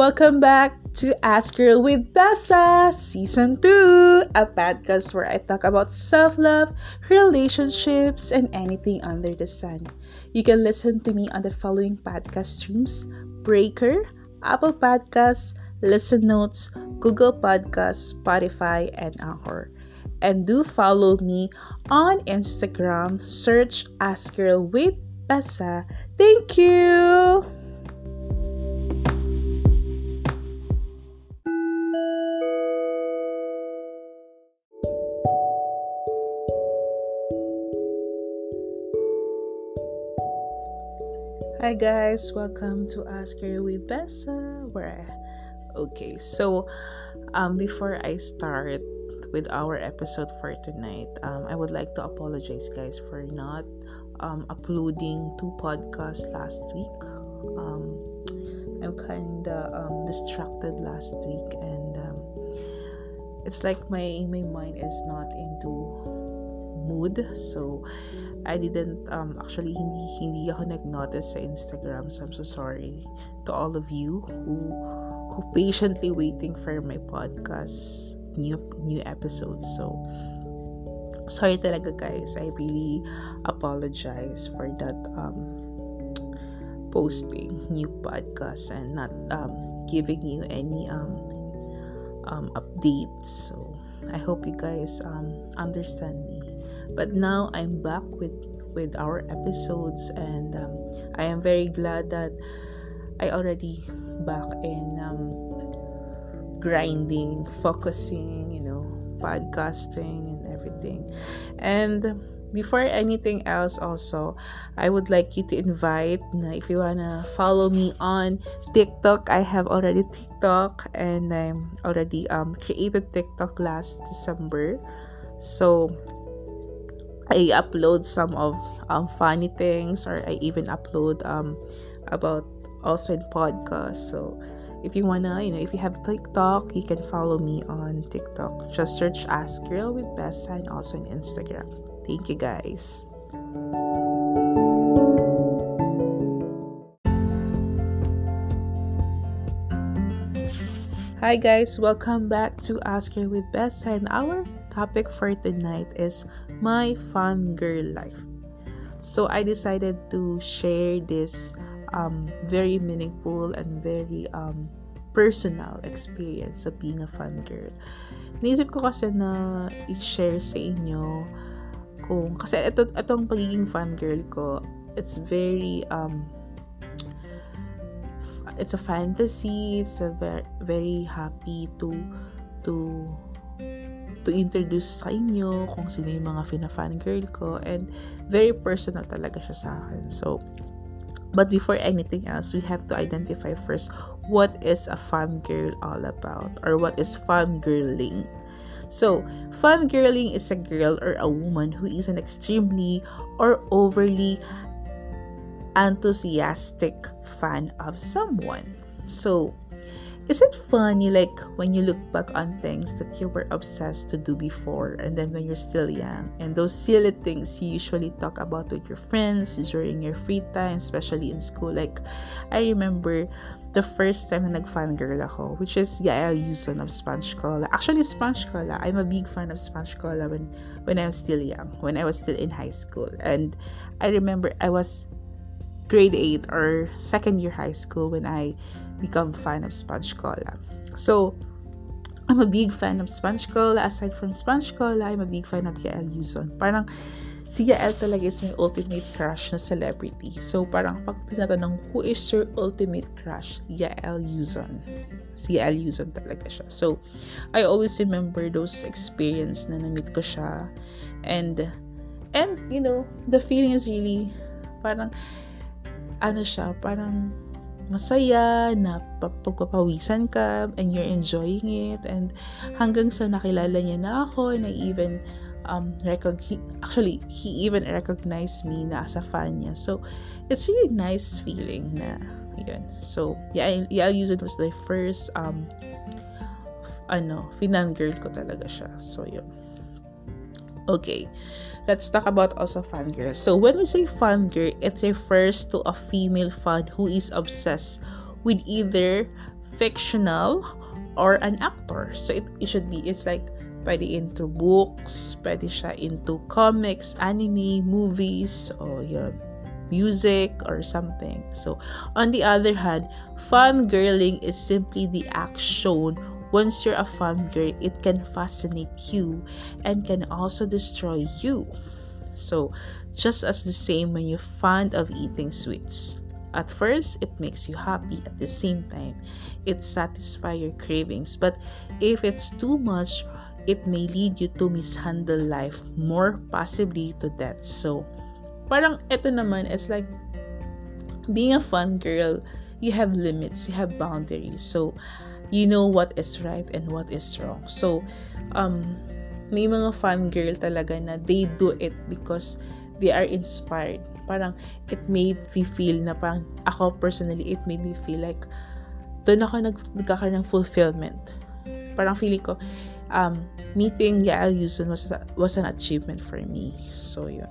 Welcome back to Ask Girl with Bessa Season 2, a podcast where I talk about self love, relationships, and anything under the sun. You can listen to me on the following podcast streams Breaker, Apple Podcasts, Listen Notes, Google Podcasts, Spotify, and Anchor. And do follow me on Instagram. Search Ask Girl with Bessa. Thank you! Hi guys, welcome to Ask Her with Bessa. Where okay, so um before I start with our episode for tonight, um I would like to apologize guys for not um uploading two podcasts last week. Um I'm kinda um distracted last week and um it's like my my mind is not into mood. So I didn't um actually hindi hindi ako nag-notice sa Instagram. So I'm so sorry to all of you who who patiently waiting for my podcast new new episode. So sorry talaga guys. I really apologize for that um posting new podcast and not um giving you any um um updates. So I hope you guys um understand me but now i'm back with with our episodes and um, i am very glad that i already back in um, grinding focusing you know podcasting and everything. And before anything else also i would like you to invite if you wanna follow me on tiktok i have already tiktok and i'm already um created tiktok last december. So I upload some of um, funny things or I even upload um, about also in podcasts. So if you wanna, you know, if you have TikTok, you can follow me on TikTok. Just search Ask Girl with Bessa and also on Instagram. Thank you guys. Hi guys, welcome back to Ask Her with Bessa and our topic for tonight is my fun girl life. So I decided to share this um, very meaningful and very um, personal experience of being a fun girl. Naisip ko kasi na i-share sa inyo kung kasi ito itong pagiging fun girl ko, it's very um it's a fantasy, it's a very, very happy to to to introduce sa inyo kung sino yung mga fina-fan girl ko and very personal talaga siya sa akin. So, but before anything else, we have to identify first what is a fun girl all about or what is fun girling. So, fun girling is a girl or a woman who is an extremely or overly enthusiastic fan of someone. So, is it funny like when you look back on things that you were obsessed to do before and then when you're still young? And those silly things you usually talk about with your friends during your free time especially in school. Like i remember the first time na nag-fangirl ako which is Yael Yuson of Sponge Cola. Actually Sponge Cola I'm a big fan of Sponge Cola when when I was still young when I was still in high school. And I remember I was grade 8 or second year high school when I become fan of Sponge Cola. So, I'm a big fan of Sponge Cola. Aside from Sponge Cola, I'm a big fan of Yael Yuson. Parang si Yael talaga is my ultimate crush na celebrity. So, parang pag tinatanong, who is your ultimate crush? Yael Yuson. Si Yael Yuson talaga siya. So, I always remember those experience na na-meet ko siya. And, and, you know, the feeling is really, parang, ano siya, parang masaya, na pagpapawisan ka, and you're enjoying it, and hanggang sa nakilala niya na ako, I even um, recog- he, actually, he even recognized me na as a fan niya. So, it's really nice feeling na, yun. So, yeah, yeah, use it was the first, um, ano, finan girl ko talaga siya. So, yun. Okay. Let's talk about also fangirl. So when we say fangirl, it refers to a female fan who is obsessed with either fictional or an actor. So it, it should be, it's like, pwede into books, pwede siya into comics, anime, movies, o yun, music, or something. So, on the other hand, fangirling is simply the act shown once you're a fangirl, it can fascinate you and can also destroy you. So, just as the same when you're fond of eating sweets. At first, it makes you happy. At the same time, it satisfies your cravings. But if it's too much, it may lead you to mishandle life more possibly to death. So, parang ito naman, it's like being a fun girl, you have limits, you have boundaries. So, you know what is right and what is wrong. So, um, may mga fun girl talaga na they do it because they are inspired. Parang it made me feel na parang ako personally, it made me feel like doon ako nag, nagkakaroon ng fulfillment. Parang feeling ko, um, meeting Yael Yusun was, was an achievement for me. So, yun.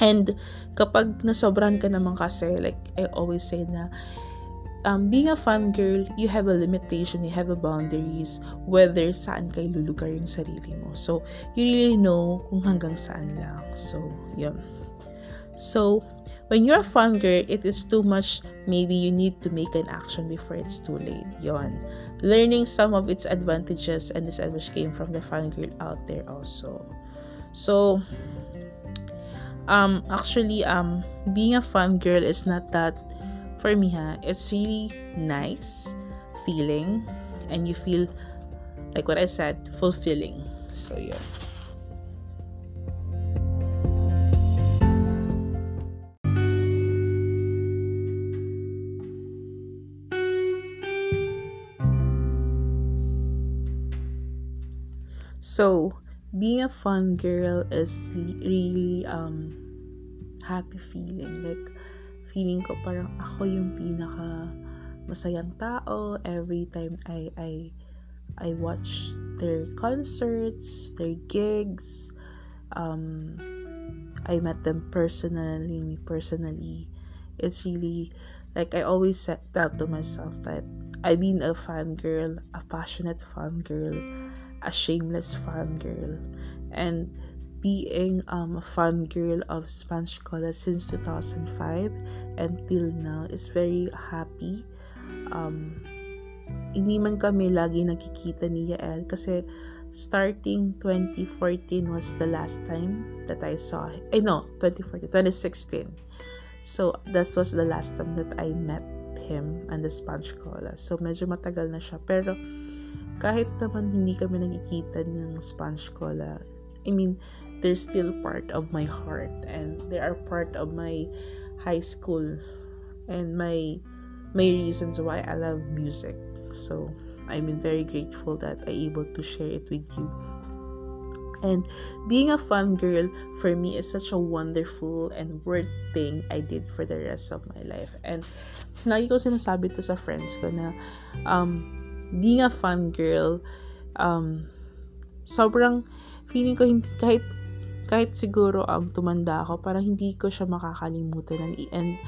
And kapag nasobran ka naman kasi, like I always say na, um, being a fun girl, you have a limitation, you have a boundaries, whether saan kay lulugar yung sarili mo. So, you really know kung hanggang saan lang. So, yun. So, when you're a fun girl, it is too much, maybe you need to make an action before it's too late. Yon. Learning some of its advantages and disadvantages came from the fun girl out there also. So, um, actually, um, being a fun girl is not that for me ha, it's really nice feeling and you feel like what I said, fulfilling. So yeah. So, being a fun girl is really um happy feeling. Like feeling ko parang ako yung pinaka masayang tao every time I I I watch their concerts, their gigs. Um, I met them personally, personally. It's really like I always set that to myself that I've been a fan girl, a passionate fan girl, a shameless fan girl, and being um, a fan girl of Spanish Cola since 2005 until now is very happy. Um, hindi man kami lagi nakikita ni Yael kasi starting 2014 was the last time that I saw eh no 2014 2016 so that was the last time that I met him and the Spanish Cola so medyo matagal na siya. Pero kahit naman hindi kami nakikita ng Spanish Cola I mean they're still part of my heart and they are part of my high school and my my reasons why I love music. So I'm very grateful that I able to share it with you. And being a fun girl for me is such a wonderful and worth thing I did for the rest of my life. And lagi ko sinasabi to sa friends ko na um, being a fun girl, um, sobrang feeling ko hindi, kahit kahit siguro um, tumanda ako, parang hindi ko siya makakalimutan. And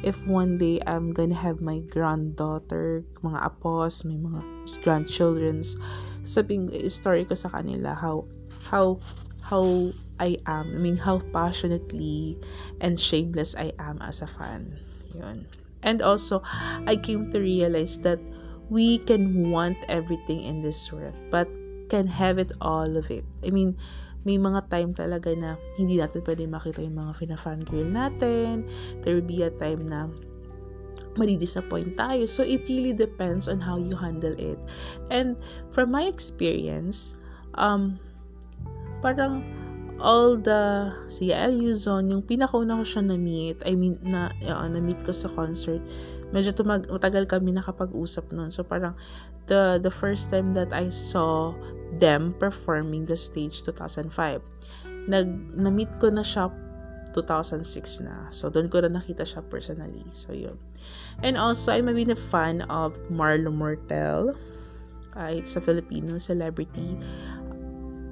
if one day I'm gonna have my granddaughter, mga apos, may mga grandchildrens, sabihin, story ko sa kanila how, how, how I am. I mean, how passionately and shameless I am as a fan. Yun. And also, I came to realize that we can want everything in this world, but can have it all of it. I mean, may mga time talaga na hindi natin pwede makita yung mga fina-fangirl natin. There will be a time na madi-disappoint tayo. So, it really depends on how you handle it. And, from my experience, um, parang all the si Yael Yuzon, yung pinakauna ko siya na-meet, I mean, na, uh, na-meet ko sa concert, medyo tumag matagal kami nakapag-usap noon. So parang the the first time that I saw them performing the stage 2005. Nag na-meet ko na siya 2006 na. So doon ko na nakita siya personally. So yun. And also I'm a bit a fan of Marlo Mortel. Uh, it's a Filipino celebrity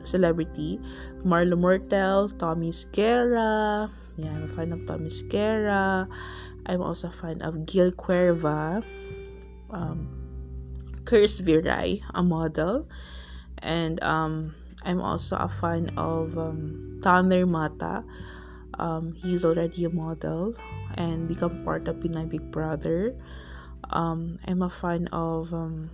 celebrity. Marlo Mortel, Tommy Scara. Yeah, I'm a fan of Tommy Scara. I'm also a fan of Gil Cuerva. um, Chris Virai, a model, and um, I'm also a fan of um, Mata. Um, he's already a model and become part of Pinay Big Brother. Um, I'm a fan of um,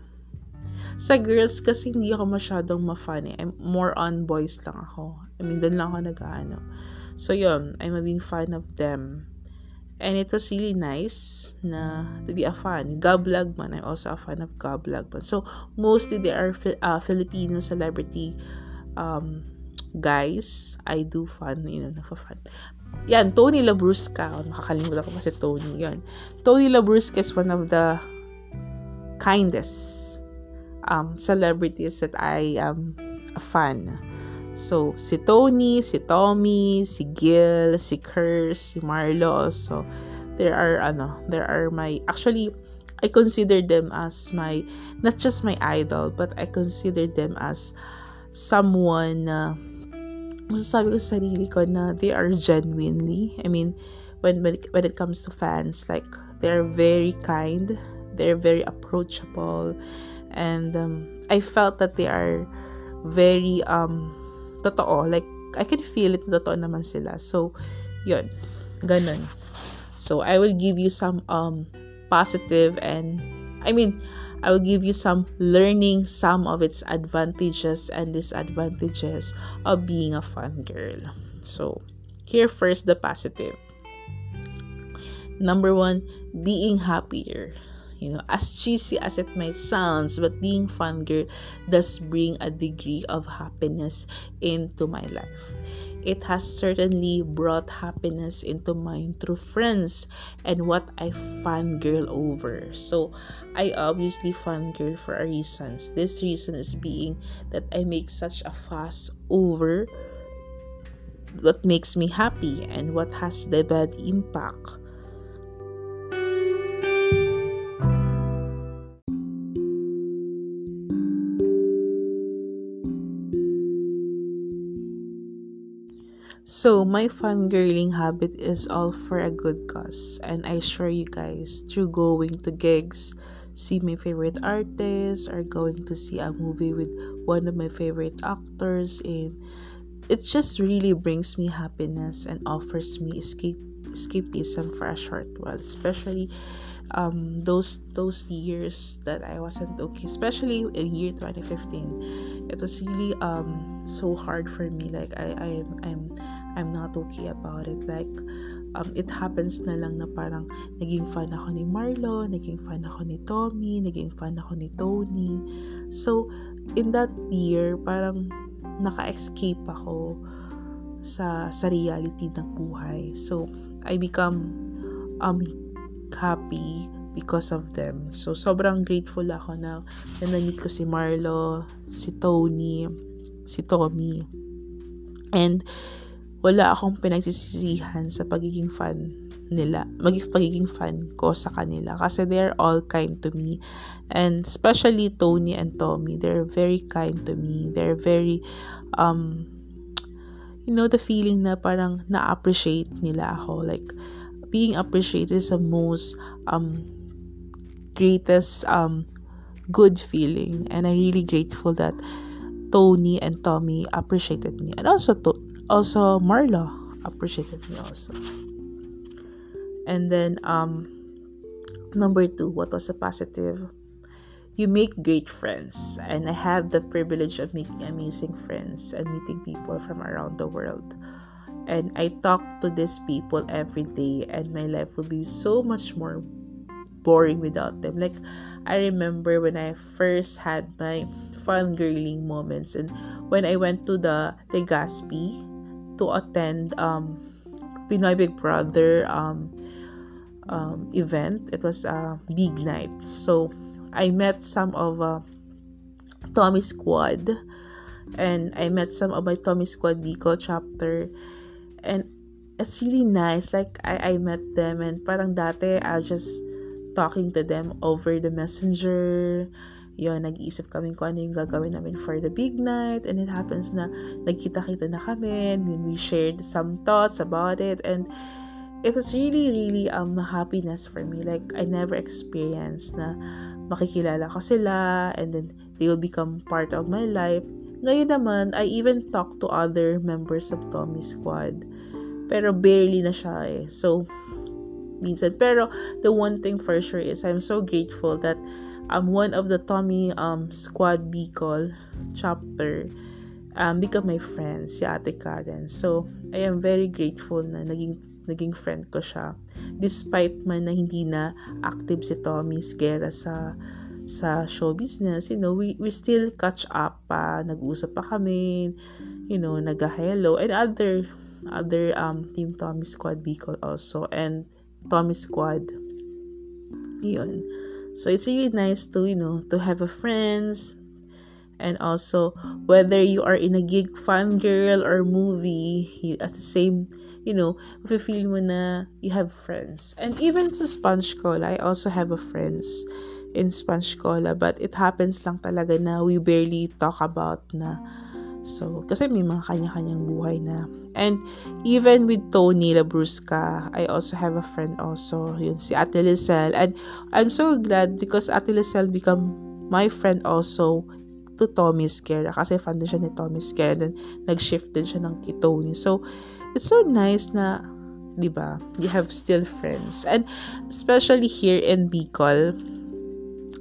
sa girls kasi hindi ako masyadong ma-fan eh. I'm more on boys lang ako. I mean, doon lang ako nag-ano. So, yun. I'm a big fan of them. And it was really nice na to be a fan. Gablog man. I'm also a fan of Gablog man. So, mostly they are uh, Filipino celebrity um, guys. I do fan, you know, nafa-fan. Yan, Tony Labrusca. Oh, nakakalimutan ko kasi Tony. Yan. Tony Labrusca is one of the kindest um, celebrities that I am a fan. So, si Tony, si Tommy, si Gil, si Kers, si Marlo. So, there are, ano, there are my, actually, I consider them as my, not just my idol, but I consider them as someone na, uh, masasabi ko sa sarili ko na they are genuinely, I mean, when, when, when it comes to fans, like, they're very kind, they're very approachable, and um, I felt that they are very, um, totoo. Like, I can feel it, totoo naman sila. So, yun. Ganun. So, I will give you some um positive and, I mean, I will give you some learning some of its advantages and disadvantages of being a fun girl. So, here first the positive. Number one, being happier. You know, as cheesy as it might sound, but being fun girl does bring a degree of happiness into my life. It has certainly brought happiness into mine through friends and what I fangirl over. So, I obviously fangirl for a reason. This reason is being that I make such a fuss over what makes me happy and what has the bad impact So, my fangirling habit is all for a good cause, and I assure you guys, through going to gigs, see my favorite artists, or going to see a movie with one of my favorite actors, and it just really brings me happiness and offers me escape escapism for a short while, especially um, those those years that I wasn't okay, especially in year 2015. It was really um so hard for me. Like I I am I'm I'm not okay about it. Like, um, it happens na lang na parang naging fan ako ni Marlo, naging fan ako ni Tommy, naging fan ako ni Tony. So, in that year, parang naka-escape ako sa sa reality ng buhay. So, I become um happy because of them. So, sobrang grateful ako na, na na-meet ko si Marlo, si Tony, si Tommy. And, wala akong pinagsisisihan sa pagiging fan nila, maging pagiging fan ko sa kanila. Kasi they're all kind to me. And especially Tony and Tommy they're very kind to me. They're very um you know the feeling na parang na-appreciate nila ako. Like being appreciated is the most um greatest um good feeling. And I'm really grateful that Tony and Tommy appreciated me. And also to also Marla appreciated me also. And then um number two, what was a positive? You make great friends, and I have the privilege of making amazing friends and meeting people from around the world. And I talk to these people every day, and my life will be so much more boring without them. Like, I remember when I first had my fun girling moments, and when I went to the Legazpi, to attend um, Pinoy Big Brother um, um, event. It was a big night. So I met some of uh, Tommy Squad and I met some of my Tommy Squad Bicol chapter and it's really nice. Like I, I met them and parang dati I was just talking to them over the messenger yun, nag-iisip kami kung ano yung gagawin namin for the big night. And it happens na nagkita-kita na kami. And we shared some thoughts about it. And it was really, really um, happiness for me. Like, I never experienced na makikilala ko sila and then they will become part of my life. Ngayon naman, I even talk to other members of Tommy Squad. Pero barely na siya eh. So, minsan. Pero, the one thing for sure is I'm so grateful that I'm one of the Tommy um, Squad Bicol chapter um, become my friend, si Ate Karen. So, I am very grateful na naging naging friend ko siya. Despite man na hindi na active si Tommy Sguera sa sa show business, you know, we, we still catch up pa, nag-usap pa kami, you know, nag-hello, and other, other um, Team Tommy Squad Bicol also, and Tommy Squad, yun. So, it's really nice to, you know, to have a friends, and also, whether you are in a gig fan girl or movie, at the same you know, feel mo na you have friends. And even sa Sponge Cola, I also have a friends in Sponge Cola. But it happens lang talaga na we barely talk about na. So, kasi may mga kanya-kanyang buhay na. And even with Tony Labrusca, I also have a friend also, yun si Ate Lizelle. And I'm so glad because Ate Lizelle become my friend also to Tommy Scare. Kasi fan din siya ni Tommy Scare. And nag-shift din siya ng kay Tony. So, it's so nice na 'di ba? You have still friends. And especially here in Bicol,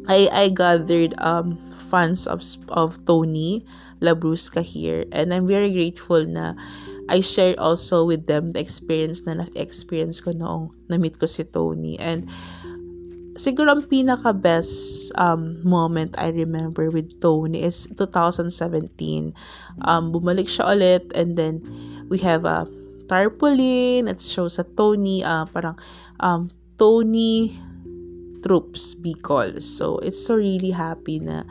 I I gathered um fans of of Tony Labrusca here. And I'm very grateful na I share also with them the experience na na-experience ko noong na-meet ko si Tony. And siguro ang pinaka best um, moment I remember with Tony is 2017 um, bumalik siya ulit and then we have a tarpaulin at shows sa Tony uh, parang um, Tony Troops Bicol. So it's so really happy na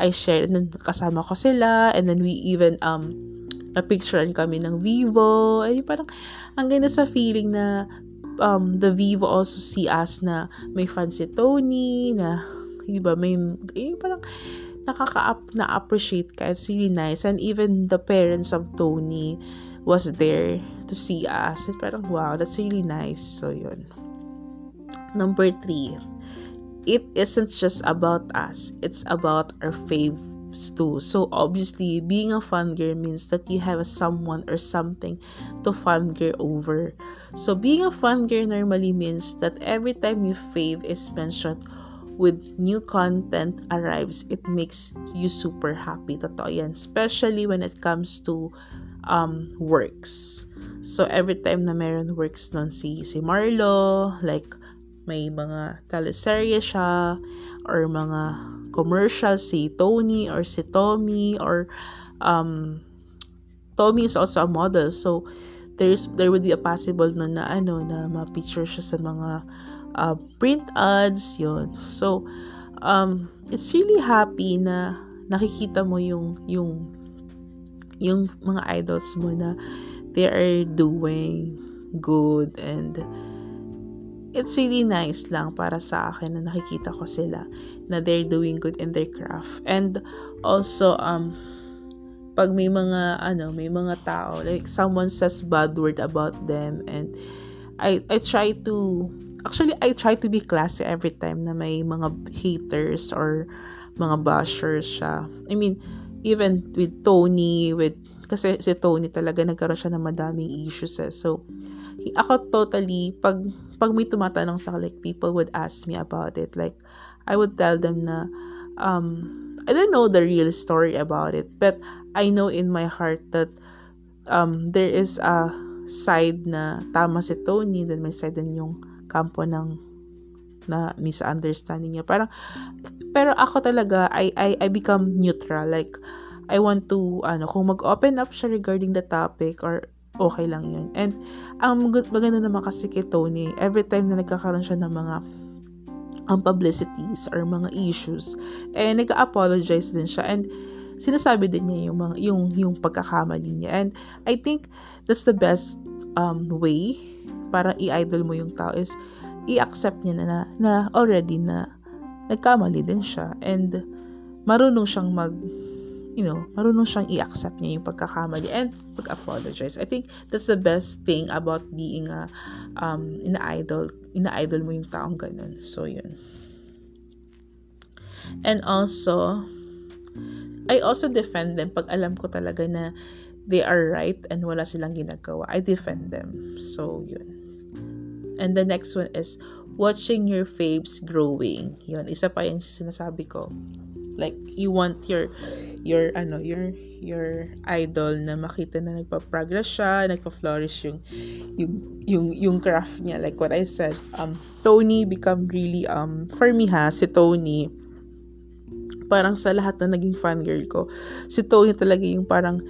I share and then kasama ko sila and then we even um na picturean kami ng Vivo ay parang ang ganda sa feeling na um, the Vivo also see us na may fan si Tony na iba may eh, parang nakaka-up na appreciate ka it's really nice and even the parents of Tony was there to see us. And parang, wow, that's really nice. So, yun. Number three, it isn't just about us. It's about our faves too. So, obviously, being a fangirl means that you have someone or something to fangirl over. So, being a fangirl normally means that every time your fave is mentioned, with new content arrives, it makes you super happy. Totoo yan. Especially when it comes to um, works. So, every time na meron works nun si, si Marlo, like, may mga teleserye siya, or mga commercial si Tony, or si Tommy, or, um, Tommy is also a model, so, there's, there would be a possible nun na, ano, na ma-picture siya sa mga uh, print ads, yon So, um, it's really happy na nakikita mo yung, yung yung mga idols mo na they are doing good and it's really nice lang para sa akin na nakikita ko sila na they're doing good in their craft and also um pag may mga ano may mga tao like someone says bad word about them and I I try to actually I try to be classy every time na may mga haters or mga bashers siya I mean even with Tony, with, kasi si Tony talaga nagkaroon siya ng madaming issues eh. So, ako totally, pag, pag may tumatanong sa like, people would ask me about it. Like, I would tell them na, um, I don't know the real story about it, but I know in my heart that um, there is a side na tama si Tony, then may side din yung kampo ng na misunderstanding niya. Parang, pero ako talaga, I, I, I become neutral. Like, I want to, ano, kung mag-open up siya regarding the topic or okay lang yun. And, ang maganda naman kasi kay Tony, every time na nagkakaroon siya ng mga ang um, publicities or mga issues, eh, nag-apologize din siya. And, sinasabi din niya yung mga yung yung pagkakamali niya and I think that's the best um way para i-idol mo yung tao is i-accept niya na, na, na already na nagkamali din siya and marunong siyang mag you know, marunong siyang i-accept niya yung pagkakamali and pag-apologize. I think that's the best thing about being a um ina-idol, ina-idol mo yung taong ganun. So, yun. And also, I also defend them pag alam ko talaga na they are right and wala silang ginagawa. I defend them. So, yun. And the next one is watching your faves growing. Yun, isa pa yung sinasabi ko. Like, you want your, your, ano, your, your idol na makita na nagpa-progress siya, nagpa-flourish yung, yung, yung, yung craft niya. Like what I said, um, Tony become really, um, for me ha, si Tony, parang sa lahat na naging fangirl ko, si Tony talaga yung parang,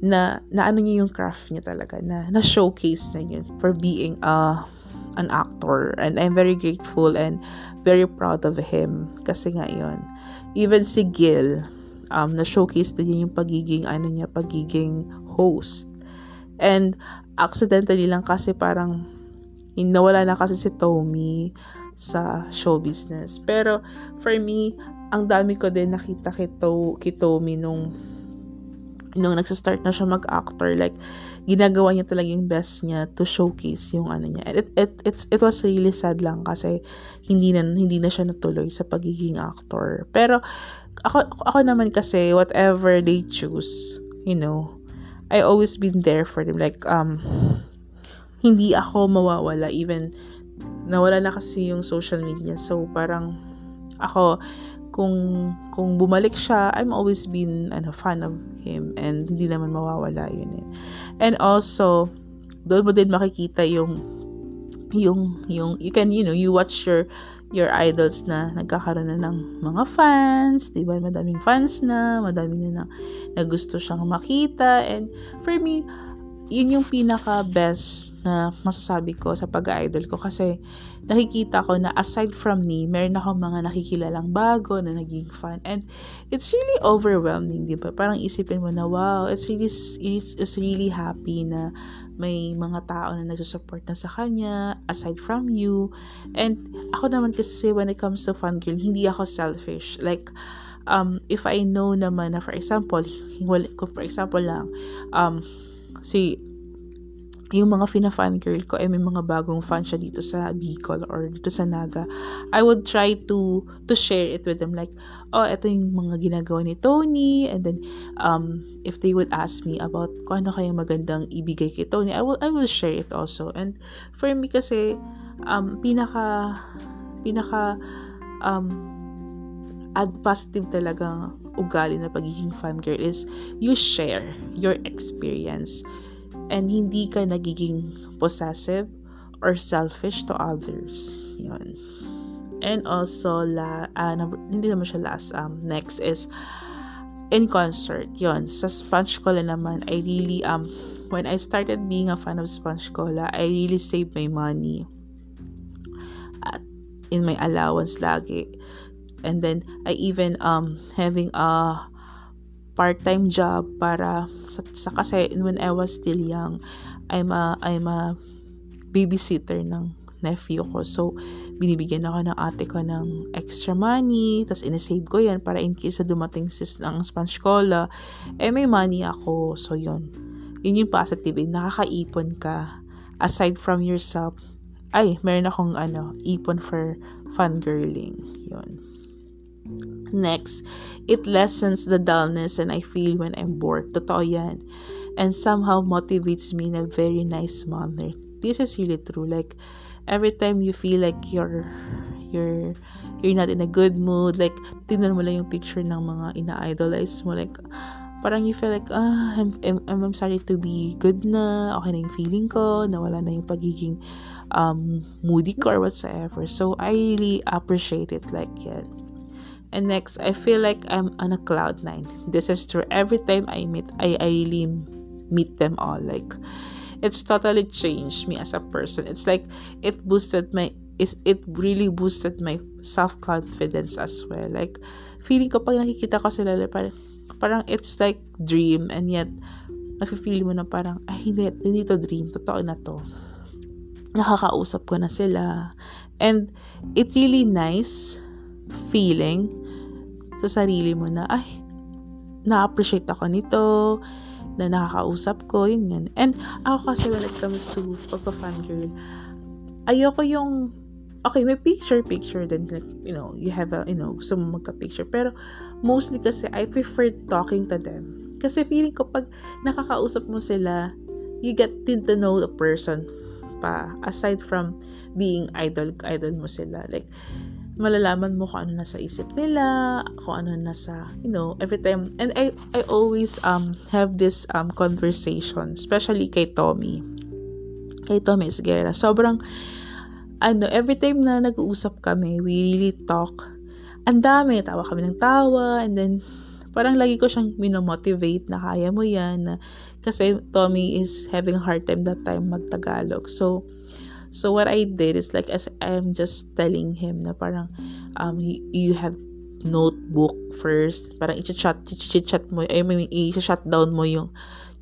na, na ano niya yung craft niya talaga, na, na showcase na yun for being, uh, an actor. And I'm very grateful and very proud of him. Kasi nga yun. Even si Gil, um, na-showcase din yung pagiging, ano niya, pagiging host. And accidentally lang kasi parang nawala na kasi si Tommy sa show business. Pero for me, ang dami ko din nakita kay, to, kay Tommy nung nung nagsa-start na siya mag-actor. Like, ginagawa niya talaga yung best niya to showcase yung ano niya. It, it, it's, it was really sad lang kasi hindi na, hindi na siya natuloy sa pagiging actor. Pero, ako, ako naman kasi, whatever they choose, you know, I always been there for them. Like, um, hindi ako mawawala even nawala na kasi yung social media. So, parang, ako, kung kung bumalik siya, I'm always been ano fan of him and hindi naman mawawala yun eh. And also, doon mo din makikita yung yung yung you can you know you watch your your idols na nagkakaroon na ng mga fans, 'di ba? Madaming fans na, madami na na, na gusto siyang makita and for me yun yung pinaka best na masasabi ko sa pag-idol ko kasi nakikita ko na aside from me, meron akong mga nakikilalang bago na naging fan and it's really overwhelming, di ba? Parang isipin mo na wow, it's really it's, it's really happy na may mga tao na nagsusupport na sa kanya aside from you. And ako naman kasi when it comes to fangirl, hindi ako selfish. Like um, if I know naman na for example, well, for example lang, um, si yung mga fina-fan girl ko ay may mga bagong fan siya dito sa Bicol or dito sa Naga, I would try to to share it with them like, oh, ito yung mga ginagawa ni Tony and then um if they would ask me about kung ano kaya magandang ibigay kay Tony, I will I will share it also. And for me kasi um pinaka pinaka um add positive talaga ugali na pagiging fan girl is you share your experience and hindi ka nagiging possessive or selfish to others. Yun. And also, la, uh, number, hindi naman siya last. Um, next is, in concert. Yun. Sa Sponge Cola naman, I really, um, when I started being a fan of Sponge Cola, I really saved my money. At, in my allowance lagi. And then, I even, um, having a, part-time job para sa, sa kasi when I was still young I'm a I'm a babysitter ng nephew ko. So binibigyan ako ng ate ko ng extra money tapos inisave ko yan para in case na dumating sis ng sponge cola eh may money ako. So yun. Yun yung positive. Eh. nakakaipon ka. Aside from yourself ay meron akong ano ipon for fun girling yun Next, it lessens the dullness and I feel when I'm bored. Totoo yan. And somehow motivates me in a very nice manner. This is really true. Like, every time you feel like you're you're you're not in a good mood like tingnan mo lang yung picture ng mga ina-idolize mo like parang you feel like ah I'm, I'm, I'm sorry to be good na okay na yung feeling ko nawala na yung pagiging um moody ko or whatsoever so I really appreciate it like yan And next, I feel like I'm on a cloud nine. This is true. Every time I meet, I, I really meet them all. Like, it's totally changed me as a person. It's like it boosted my it, it really boosted my self-confidence as well. Like, feeling ko pag nakikita ko sila, parang, parang it's like dream and yet, nafe-feel mo na parang, ay, hindi, hindi to dream, totoo na to. Nakakausap ko na sila. And, it really nice feeling sa sarili mo na, ay, na-appreciate ako nito, na nakakausap ko, yun yun. And ako kasi when it comes to pagpa-fangirl, ayoko yung okay, may picture-picture din, like, you know, you have a, you know, gusto mo magka-picture. Pero, mostly kasi, I prefer talking to them. Kasi feeling ko, pag nakakausap mo sila, you get to know the person pa, aside from being idol, idol mo sila. Like, malalaman mo kung ano nasa isip nila, kung ano nasa, you know, every time. And I, I always um have this um conversation, especially kay Tommy. Kay Tommy Esguera. Sobrang, ano, every time na nag-uusap kami, we really talk. Ang dami, tawa kami ng tawa, and then, parang lagi ko siyang minomotivate na kaya mo yan, na, kasi Tommy is having a hard time that time mag-Tagalog. So, so what I did is like, as I'm just telling him na parang, um, you, have notebook first, parang i-chat, i-chat mo, I mean, i-shut down mo yung,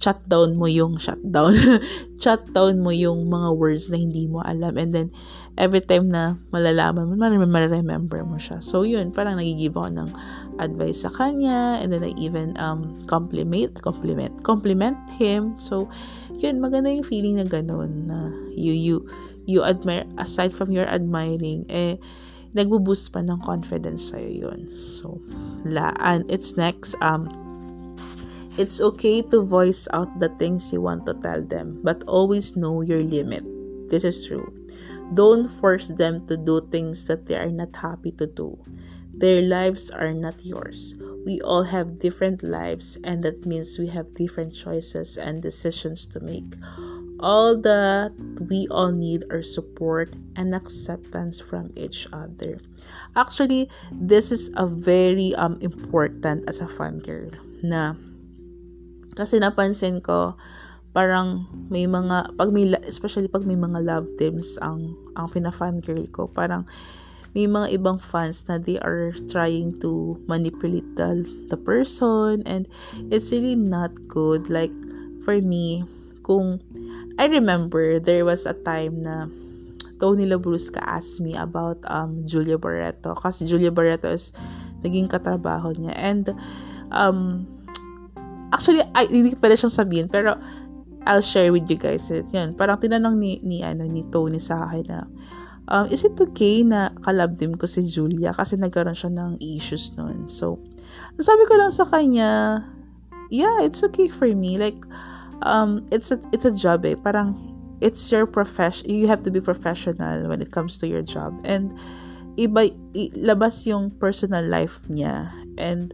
chat down mo yung shutdown. chat down mo yung mga words na hindi mo alam. And then, every time na malalaman mo, remember mo siya. So, yun, parang nagigive ako ng advice sa kanya. And then, I even um, compliment, compliment, compliment him. So, yun, maganda yung feeling na ganun na you, you, you admire, aside from your admiring, eh, nagbo-boost pa ng confidence sa'yo yun. So, la, and it's next, um, It's okay to voice out the things you want to tell them, but always know your limit. This is true. Don't force them to do things that they are not happy to do. Their lives are not yours. We all have different lives, and that means we have different choices and decisions to make. All that we all need are support and acceptance from each other. Actually, this is a very um important as a fan girl na Kasi napansin ko, parang may mga, pag may, especially pag may mga love teams ang, ang fina-fan girl ko, parang may mga ibang fans na they are trying to manipulate the, the person and it's really not good. Like, for me, kung, I remember there was a time na Tony Labrusca asked me about um, Julia Barreto kasi Julia Barreto is naging katrabaho niya and um, Actually, ay, hindi pala siyang sabihin, pero I'll share with you guys it. Yun, parang tinanong ni, ni, ano, ni Tony sa akin na, um, is it okay na kalabdim ko si Julia kasi nagkaroon siya ng issues noon. So, sabi ko lang sa kanya, yeah, it's okay for me. Like, um, it's a, it's a job eh. Parang, it's your profession. You have to be professional when it comes to your job. And, iba, labas yung personal life niya. And,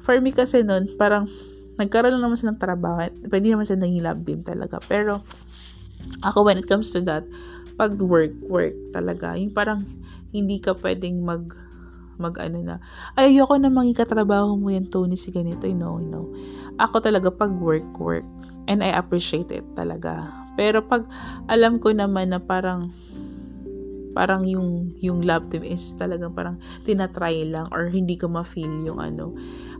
for me kasi noon, parang, nagkaroon lang naman sila ng trabaho. Pwede naman sila naging love team talaga. Pero, ako when it comes to that, pag work, work talaga. Yung parang, hindi ka pwedeng mag, mag ano na, ay, ayoko na maging katrabaho mo yan, Tony, si ganito, you know, you know. Ako talaga, pag work, work. And I appreciate it talaga. Pero pag alam ko naman na parang, parang yung yung love team is talagang parang tinatry lang or hindi ko ma-feel yung ano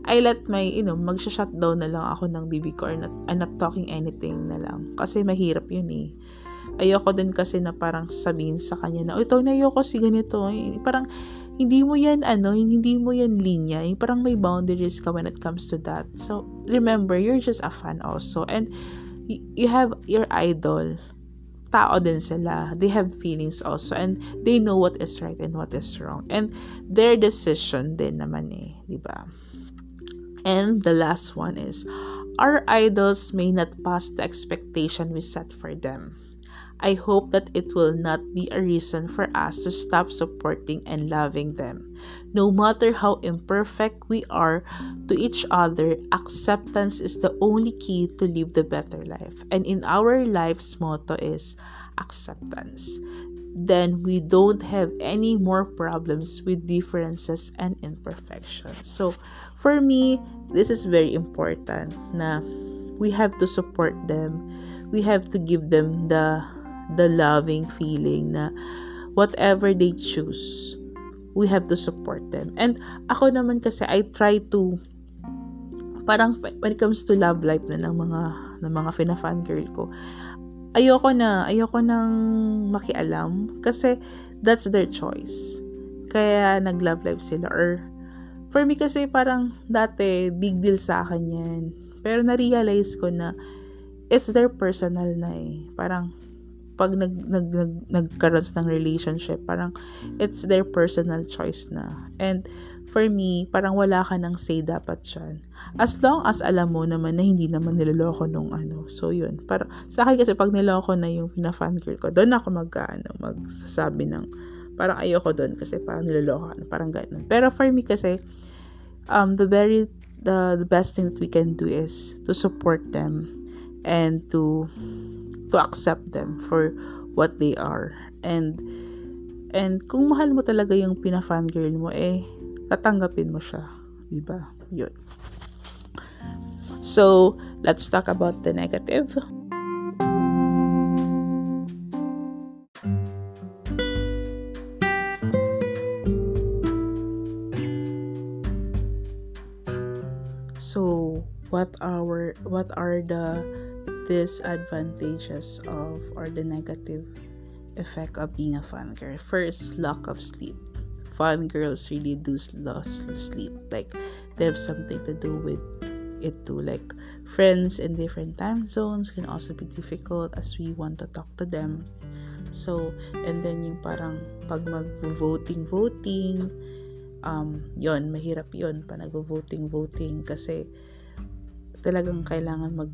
I let my, you know, magsha-shutdown na lang ako ng BB ko or not, I'm not talking anything na lang. Kasi mahirap yun eh. Ayoko din kasi na parang sabihin sa kanya na, ito na ayoko si ganito. Eh, parang, hindi mo yan, ano, hindi mo yan linya. Eh, parang may boundaries ka when it comes to that. So, remember, you're just a fan also. And, you have your idol tao din sila. They have feelings also and they know what is right and what is wrong. And their decision din naman eh, ba? And the last one is our idols may not pass the expectation we set for them. I hope that it will not be a reason for us to stop supporting and loving them. No matter how imperfect we are to each other, acceptance is the only key to live the better life. And in our life's motto is acceptance. Then we don't have any more problems with differences and imperfections. So, for me, this is very important na we have to support them. We have to give them the the loving feeling na whatever they choose, we have to support them. And ako naman kasi I try to parang when it comes to love life na ng mga ng mga fina-fan girl ko, ayoko na, ayoko nang makialam kasi that's their choice. Kaya nag-love life sila or For me kasi parang dati big deal sa akin yan. Pero na-realize ko na it's their personal na eh. Parang pag nag, nag, nag, nagkaroon ng relationship, parang it's their personal choice na. And for me, parang wala ka nang say dapat dyan. As long as alam mo naman na hindi naman niloloko nung ano. So, yun. Para, sa akin kasi pag niloko na yung pina-fangirl ko, doon ako mag, ano, magsasabi ng, parang ayoko doon kasi parang niloloko ka parang ganun. Pero for me kasi, um, the very, the, the best thing that we can do is to support them and to to accept them for what they are. And and kung mahal mo talaga yung pina-fangirl mo, eh, tatanggapin mo siya. Diba? Yun. So, let's talk about the negative. So, what are what are the disadvantages of or the negative effect of being a fan girl. First, lack of sleep. Fan girls really do lose sleep. Like they have something to do with it too. Like friends in different time zones can also be difficult as we want to talk to them. So, and then yung parang pag mag-voting, voting, um, yon mahirap yon pa nag-voting, voting kasi talagang kailangan mag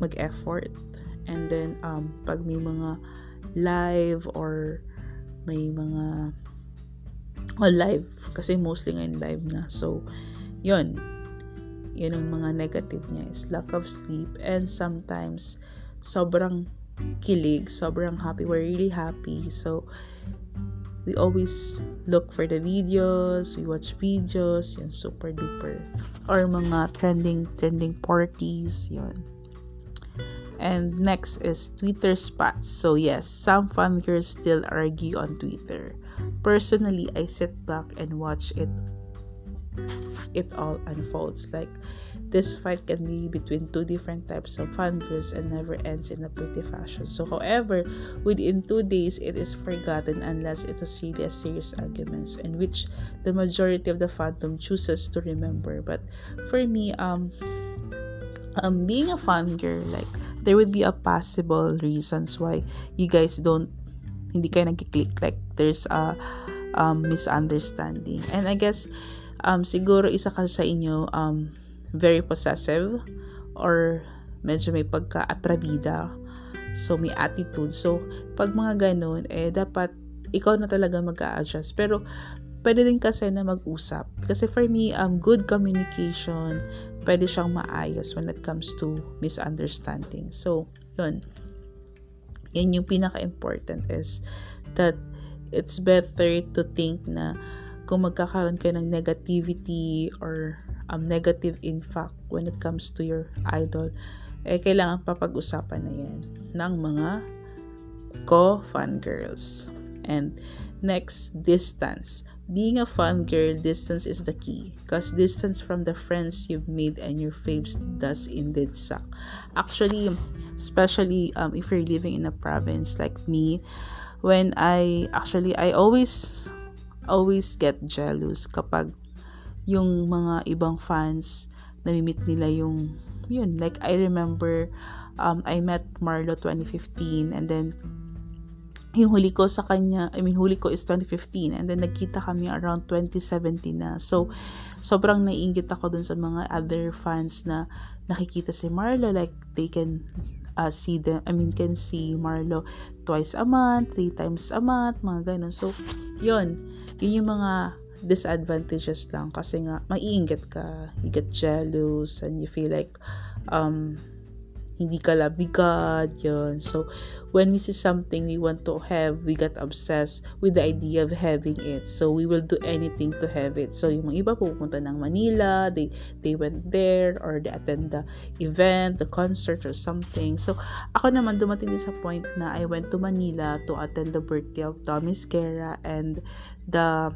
mag-effort. And then, um, pag may mga live or may mga well, live kasi mostly ngayon live na. So, yun. Yun ang mga negative niya is lack of sleep and sometimes sobrang kilig, sobrang happy. We're really happy. So, we always look for the videos, we watch videos, yun, super duper. Or mga trending, trending parties, yun. And next is Twitter spots. So yes, some fan girls still argue on Twitter. Personally, I sit back and watch it it all unfolds. Like this fight can be between two different types of fan girls and never ends in a pretty fashion. So however, within two days it is forgotten unless it was really a serious argument in which the majority of the fandom chooses to remember. But for me, um um being a fan girl, like there would be a possible reasons why you guys don't hindi kayo nagki-click. Like there's a um, misunderstanding. And I guess um, siguro isa ka sa inyo um, very possessive or medyo may pagka-atrabida. So may attitude. So pag mga ganun eh dapat ikaw na talaga mag-a-adjust. Pero pwede din kasi na mag-usap. Kasi for me um good communication pwede siyang maayos when it comes to misunderstanding. So, yun. Yan yung pinaka-important is that it's better to think na kung magkakaroon kayo ng negativity or um, negative impact when it comes to your idol, eh, kailangan papag-usapan na yan ng mga co-fan girls. And next, distance being a fun girl, distance is the key. Because distance from the friends you've made and your faves does indeed suck. Actually, especially um, if you're living in a province like me, when I actually I always always get jealous kapag yung mga ibang fans namimit nila yung yun like I remember um, I met Marlo 2015 and then yung huli ko sa kanya, I mean, huli ko is 2015 and then nagkita kami around 2017 na. So, sobrang naiingit ako dun sa mga other fans na nakikita si Marlo, like, they can uh, see them, I mean, can see Marlo twice a month, three times a month, mga ganun. So, yun, yun yung mga disadvantages lang kasi nga, maiinggit ka, you get jealous, and you feel like, um, hindi ka labigat, yun. So, when we see something we want to have, we get obsessed with the idea of having it. So, we will do anything to have it. So, yung mga iba pupunta ng Manila, they, they went there, or they attend the event, the concert, or something. So, ako naman, dumating din sa point na I went to Manila to attend the birthday of Tommy Skera and the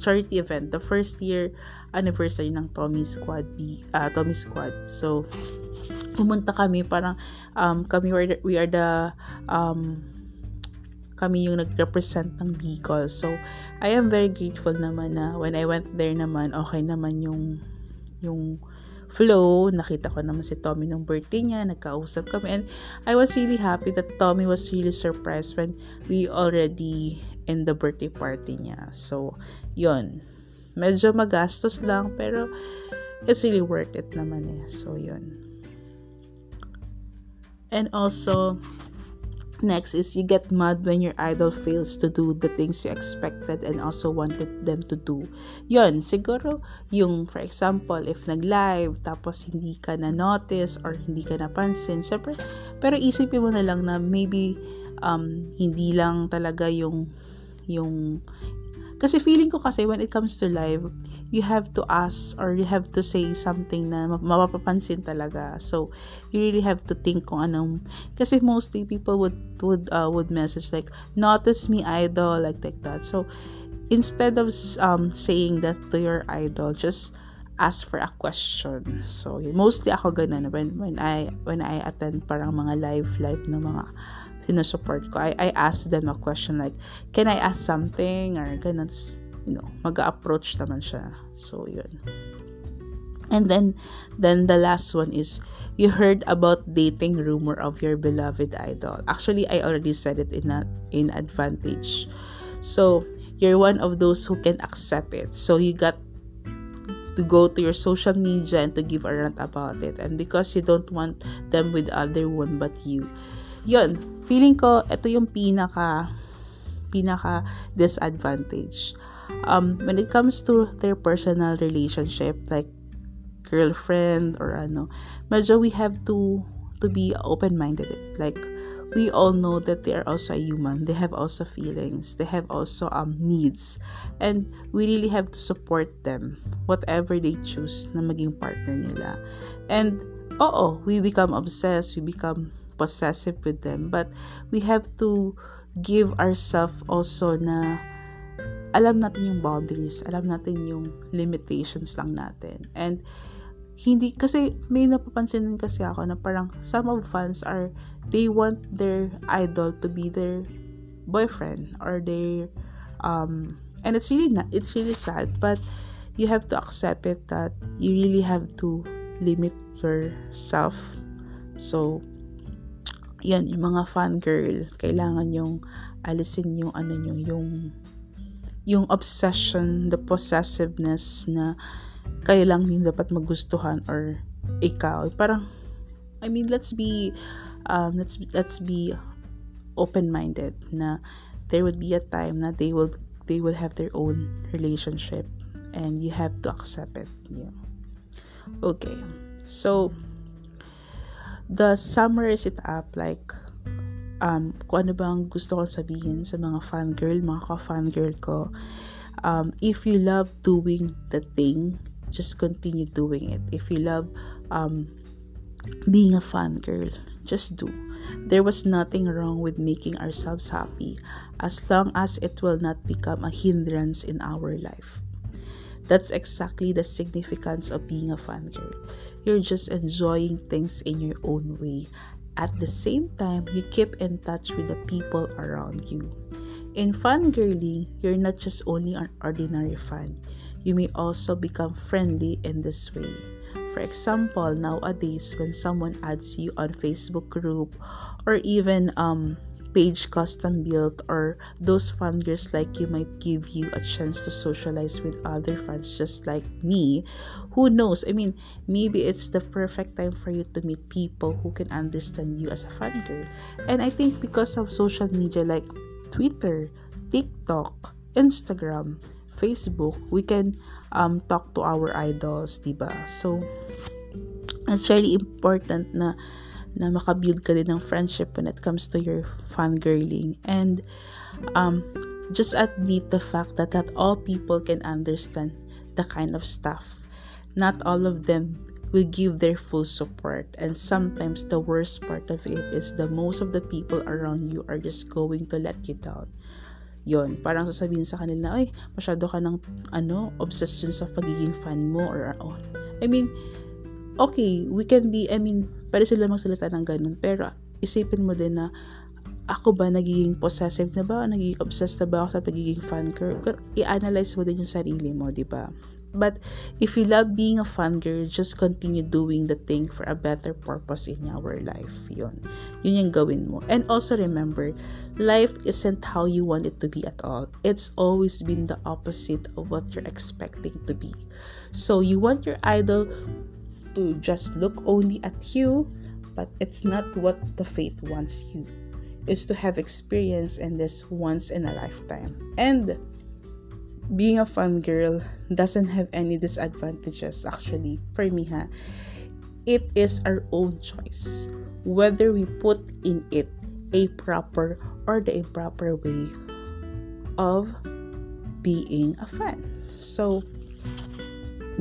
charity event, the first year anniversary ng Tommy Squad B, uh, Tommy Squad. So, pumunta kami parang um, kami were, we are the um, kami yung nag-represent ng Bicol. So, I am very grateful naman na when I went there naman, okay naman yung yung flow. Nakita ko naman si Tommy nung birthday niya, nagkausap kami. And I was really happy that Tommy was really surprised when we already in the birthday party niya. So, yon Medyo magastos lang, pero it's really worth it naman eh. So, yun. And also, Next is you get mad when your idol fails to do the things you expected and also wanted them to do. Yon, siguro yung for example, if nag-live tapos hindi ka na notice or hindi ka napansin, syempre, pero isipin mo na lang na maybe um, hindi lang talaga yung yung kasi feeling ko kasi when it comes to live, you have to ask or you have to say something na mapapansin talaga. So, you really have to think kung anong kasi mostly people would would uh, would message like notice me idol like like that. So, instead of um saying that to your idol, just ask for a question. So, mostly ako ganun when when I when I attend parang mga live live na mga sinusupport ko. I, I ask them a question like, can I ask something? Or ganun you know, mag-approach naman siya. So, yun. And then, then the last one is, you heard about dating rumor of your beloved idol. Actually, I already said it in a, in advantage. So, you're one of those who can accept it. So, you got to go to your social media and to give a rant about it. And because you don't want them with other one but you. Yun, feeling ko, ito yung pinaka, pinaka disadvantage. Um, when it comes to their personal relationship like girlfriend or ano medyo we have to to be open-minded. Like we all know that they are also a human. They have also feelings. They have also um needs. And we really have to support them whatever they choose na maging partner nila. And oo we become obsessed. We become possessive with them but we have to give ourselves also na alam natin yung boundaries, alam natin yung limitations lang natin. And hindi kasi may napapansin din kasi ako na parang some of fans are they want their idol to be their boyfriend or their um and it's really not it's really sad but you have to accept it that you really have to limit yourself so yan yung mga fan girl kailangan yung alisin yung ano nyo yung yung obsession, the possessiveness na kayo lang din dapat magustuhan or ikaw. Parang, I mean, let's be, um, let's, let's be open-minded na there would be a time na they will, they will have their own relationship and you have to accept it. Yeah. Okay. So, the summarize it up like um, kung ano bang gusto kong sabihin sa mga fangirl, mga ka-fangirl ko. Um, if you love doing the thing, just continue doing it. If you love um, being a fangirl, just do. There was nothing wrong with making ourselves happy as long as it will not become a hindrance in our life. That's exactly the significance of being a fangirl. You're just enjoying things in your own way at the same time, you keep in touch with the people around you. In fangirling, you're not just only an ordinary fan. You may also become friendly in this way. For example, nowadays when someone adds you on Facebook group or even um page custom built or those funders like you might give you a chance to socialize with other fans just like me. Who knows? I mean maybe it's the perfect time for you to meet people who can understand you as a fan girl and i think because of social media like twitter tiktok instagram facebook we can um, talk to our idols diba? So it's really important na na makabuild ka din ng friendship when it comes to your fangirling. And um, just admit the fact that not all people can understand the kind of stuff. Not all of them will give their full support. And sometimes the worst part of it is the most of the people around you are just going to let you down. Yon, parang sasabihin sa kanila, ay, masyado ka ng, ano, obsession sa pagiging fan mo, or, oh. I mean, okay, we can be, I mean, pwede sila magsalita ng ganun. Pero, isipin mo din na, ako ba nagiging possessive na ba? Nagiging obsessed na ba ako sa pagiging fan girl? I-analyze mo din yung sarili mo, di ba? But if you love being a fun girl, just continue doing the thing for a better purpose in our life. Yun. Yun yung gawin mo. And also remember, life isn't how you want it to be at all. It's always been the opposite of what you're expecting to be. So you want your idol to just look only at you, but it's not what the faith wants you. Is to have experience in this once in a lifetime. And being a fun girl doesn't have any disadvantages actually for me ha it is our own choice whether we put in it a proper or the improper way of being a fan so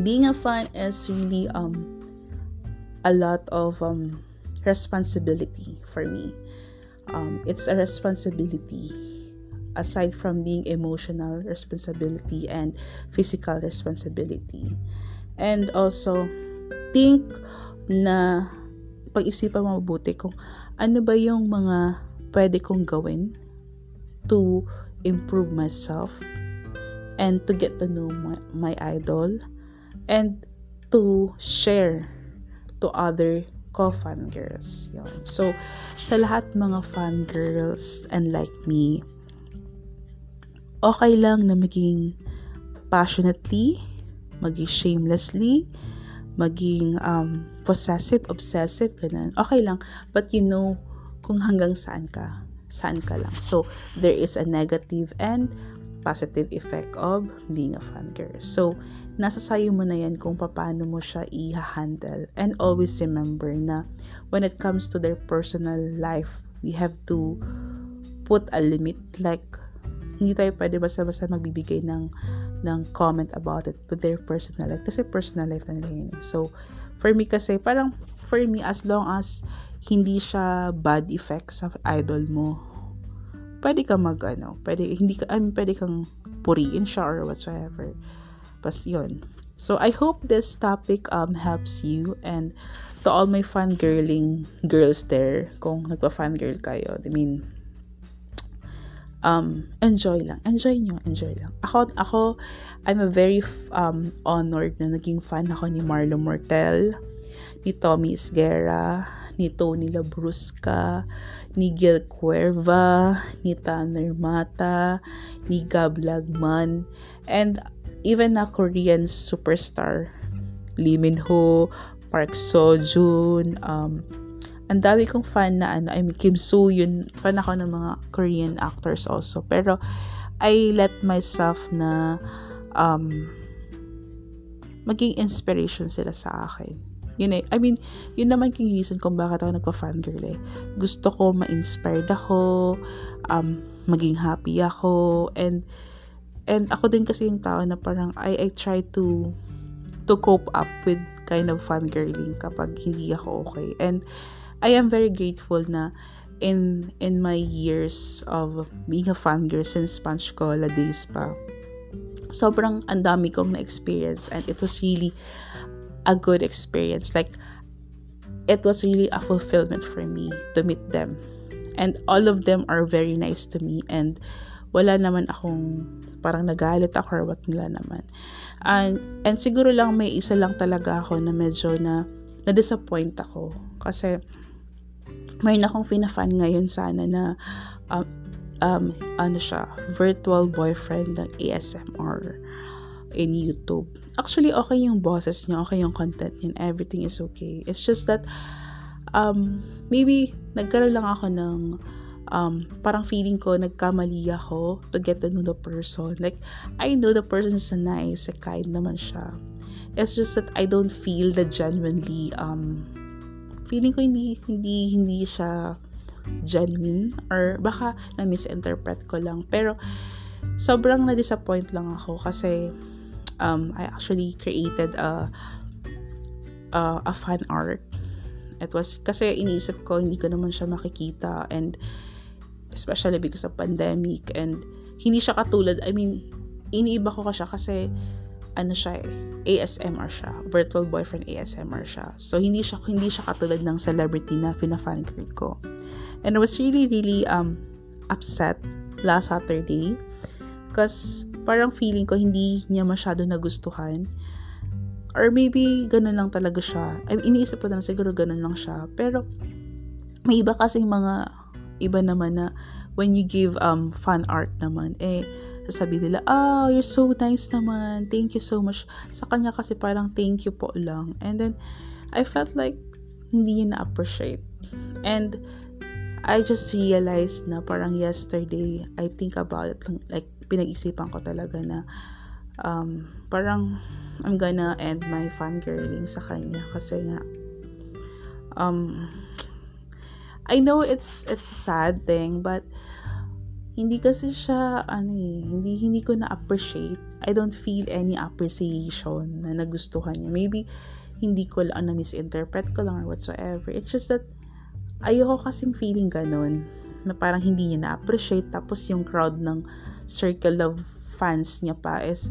being a fan is really um a lot of um responsibility for me um it's a responsibility aside from being emotional responsibility and physical responsibility. And also, think na pag-isipan mo mabuti kung ano ba yung mga pwede kong gawin to improve myself and to get to know my, my idol and to share to other co-fan girls. Yun. So, sa lahat mga fan girls and like me, okay lang na maging passionately, maging shamelessly, maging um, possessive, obsessive, ganun. Okay lang. But you know kung hanggang saan ka. Saan ka lang. So, there is a negative and positive effect of being a fan girl. So, nasa sayo mo na yan kung paano mo siya i-handle. And always remember na when it comes to their personal life, we have to put a limit. Like, hindi tayo pwede basta-basta magbibigay ng ng comment about it with their personal life kasi personal life na nila yun. Eh. So, for me kasi, parang for me, as long as hindi siya bad effects sa idol mo, pwede ka mag, ano, pwede, hindi ka, I mean, pwede kang puriin siya or whatsoever. Pas, yun. So, I hope this topic um helps you and to all my fun girling girls there, kung nagpa-fangirl kayo, I mean, um, enjoy lang. Enjoy nyo, enjoy lang. Ako, ako, I'm a very um, honored na naging fan ako ni Marlo Mortel, ni Tommy Isguera, ni Tony Labrusca, ni Gil Cuerva, ni Tanner Mata, ni Gab Lagman, and even na Korean superstar, Lee Min Ho, Park Seo-joon, um, ang dami kong fan na ano, I mean, Kim Soo Yun, fan ako ng mga Korean actors also. Pero, I let myself na um, maging inspiration sila sa akin. Yun eh, I mean, yun naman yung reason kung bakit ako nagpa-fangirl eh. Gusto ko ma-inspired ako, um, maging happy ako, and and ako din kasi yung tao na parang I, I try to to cope up with kind of fangirling kapag hindi ako okay. And I am very grateful na in in my years of being a fangirl since Panchcola days pa sobrang ang dami kong na-experience and it was really a good experience like it was really a fulfillment for me to meet them and all of them are very nice to me and wala naman akong parang nagalit ako or what nila naman and, and siguro lang may isa lang talaga ako na medyo na na-disappoint ako kasi mayroon akong fina-fan ngayon sana na um, um, ano siya, virtual boyfriend ng ASMR in YouTube. Actually, okay yung bosses niya, okay yung content niya, everything is okay. It's just that, um, maybe, nagkaroon lang ako ng, um, parang feeling ko, nagkamali ako to get to know the person. Like, I know the person is nice, kind naman siya. It's just that I don't feel the genuinely, um, feeling ko hindi hindi hindi siya genuine or baka na misinterpret ko lang pero sobrang na disappoint lang ako kasi um I actually created a a, a fan art it was kasi iniisip ko hindi ko naman siya makikita and especially because of pandemic and hindi siya katulad I mean iniiba ko ka siya kasi ano siya eh, ASMR siya. Virtual boyfriend ASMR siya. So, hindi siya, hindi siya katulad ng celebrity na fina-fan ko. And I was really, really um, upset last Saturday because parang feeling ko hindi niya masyado nagustuhan or maybe ganun lang talaga siya. I mean, iniisip ko na siguro ganun lang siya. Pero, may iba kasing mga, iba naman na, when you give um fan art naman, eh, sasabi nila, oh, you're so nice naman. Thank you so much. Sa kanya kasi parang thank you po lang. And then, I felt like, hindi niya na-appreciate. And, I just realized na parang yesterday, I think about it, like, pinag-isipan ko talaga na, um, parang, I'm gonna end my fangirling sa kanya kasi nga, um, I know it's, it's a sad thing, but, hindi kasi siya, ano eh, hindi, hindi ko na-appreciate. I don't feel any appreciation na nagustuhan niya. Maybe, hindi ko lang na-misinterpret ko lang or whatsoever. It's just that, ayoko kasing feeling ganun na parang hindi niya na-appreciate tapos yung crowd ng circle of fans niya pa is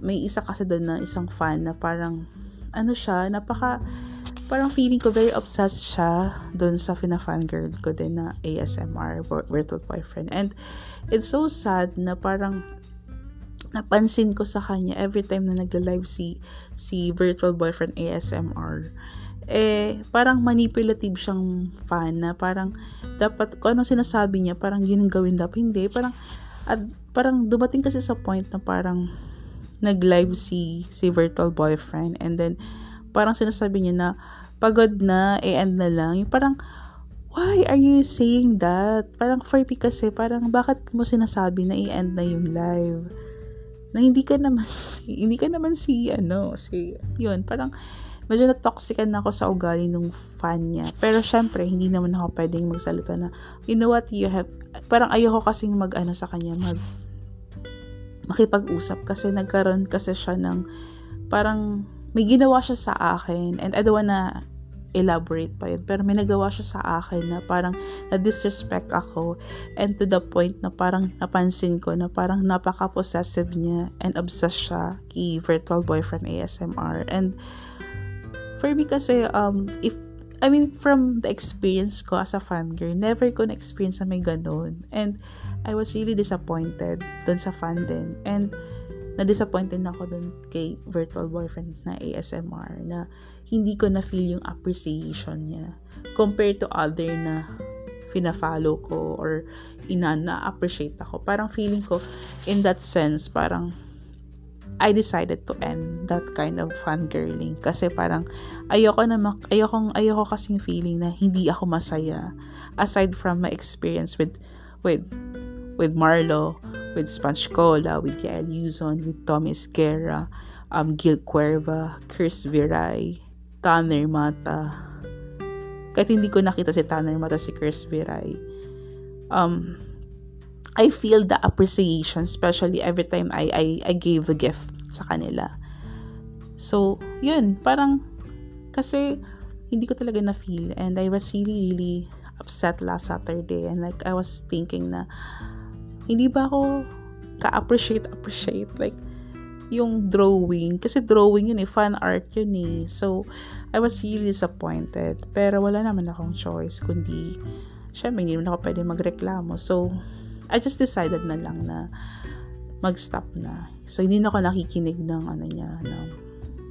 may isa kasi doon na isang fan na parang ano siya, napaka parang feeling ko very obsessed siya doon sa fina-fan girl ko din na ASMR, Virtual Boyfriend. And it's so sad na parang napansin ko sa kanya every time na nagla-live si si Virtual Boyfriend ASMR eh, parang manipulative siyang fan na parang dapat, kung ano sinasabi niya, parang yun ang gawin dapat. Hindi, parang, at parang dumating kasi sa point na parang nag-live si, si virtual boyfriend and then parang sinasabi niya na pagod na, e-end na lang. Yung parang, why are you saying that? Parang for me kasi, parang bakit mo sinasabi na i-end na yung live? Na hindi ka naman si, hindi ka naman si, ano, si, yun, parang, medyo na-toxican na ako sa ugali nung fan niya. Pero syempre, hindi naman ako pwedeng magsalita na, you know what, you have, parang ayoko kasing mag-ano sa kanya, mag, makipag-usap kasi nagkaroon kasi siya ng, parang, may ginawa siya sa akin and I don't wanna elaborate pa yun. Pero may nagawa siya sa akin na parang na-disrespect ako and to the point na parang napansin ko na parang napaka-possessive niya and obsessed siya kay virtual boyfriend ASMR. And for me kasi, um, if, I mean, from the experience ko as a fangirl, never ko na-experience na may ganun. And, I was really disappointed dun sa fan din. And, na-disappointed na ako dun kay virtual boyfriend na ASMR na hindi ko na-feel yung appreciation niya compared to other na fina-follow ko or ina na-appreciate ako. Parang feeling ko, in that sense, parang I decided to end that kind of fangirling kasi parang ayoko na mak- ayoko ayoko kasing feeling na hindi ako masaya aside from my experience with with with Marlo, with Sponge Cola, with Yael Yuzon, with Tommy Esquera, um, Gil Cuerva, Chris Viray, Tanner Mata. Kahit hindi ko nakita si Tanner Mata, si Chris Viray. Um, I feel the appreciation, especially every time I, I, I gave a gift sa kanila. So, yun, parang, kasi, hindi ko talaga na-feel, and I was really, really upset last Saturday, and like, I was thinking na, hindi ba ako ka-appreciate, appreciate, like, yung drawing, kasi drawing yun eh, fan art yun eh. So, I was really disappointed, pero wala naman akong choice, kundi, syempre, hindi naman ako pwede magreklamo. So, I just decided na lang na mag-stop na. So, hindi na ako nakikinig ng ano niya, ng,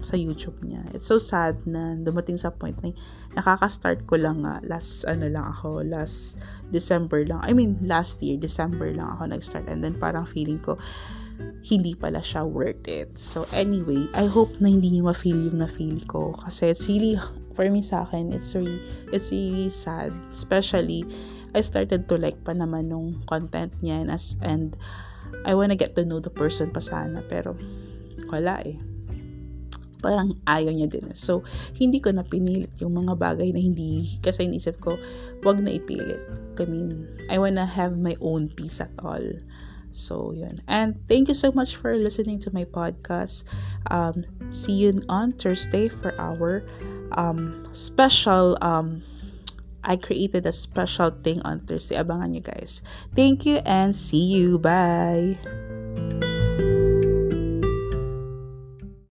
sa YouTube niya. It's so sad na dumating sa point na nakaka-start ko lang nga last ano lang ako, last December lang. I mean, last year, December lang ako nag-start. And then parang feeling ko, hindi pala siya worth it. So, anyway, I hope na hindi niyo ma-feel yung na-feel ko. Kasi it's really, for me sa akin, it's really, it's really sad. Especially, I started to like pa naman nung content niya and, as, and I wanna get to know the person pa sana pero wala eh parang ayaw niya din. So, hindi ko na pinilit yung mga bagay na hindi, kasi inisip ko, wag na ipilit. I mean, I wanna have my own peace at all. So, yun. And thank you so much for listening to my podcast. Um, see you on Thursday for our um, special um, I created a special thing on Thursday. Abangan nyo guys. Thank you and see you. Bye!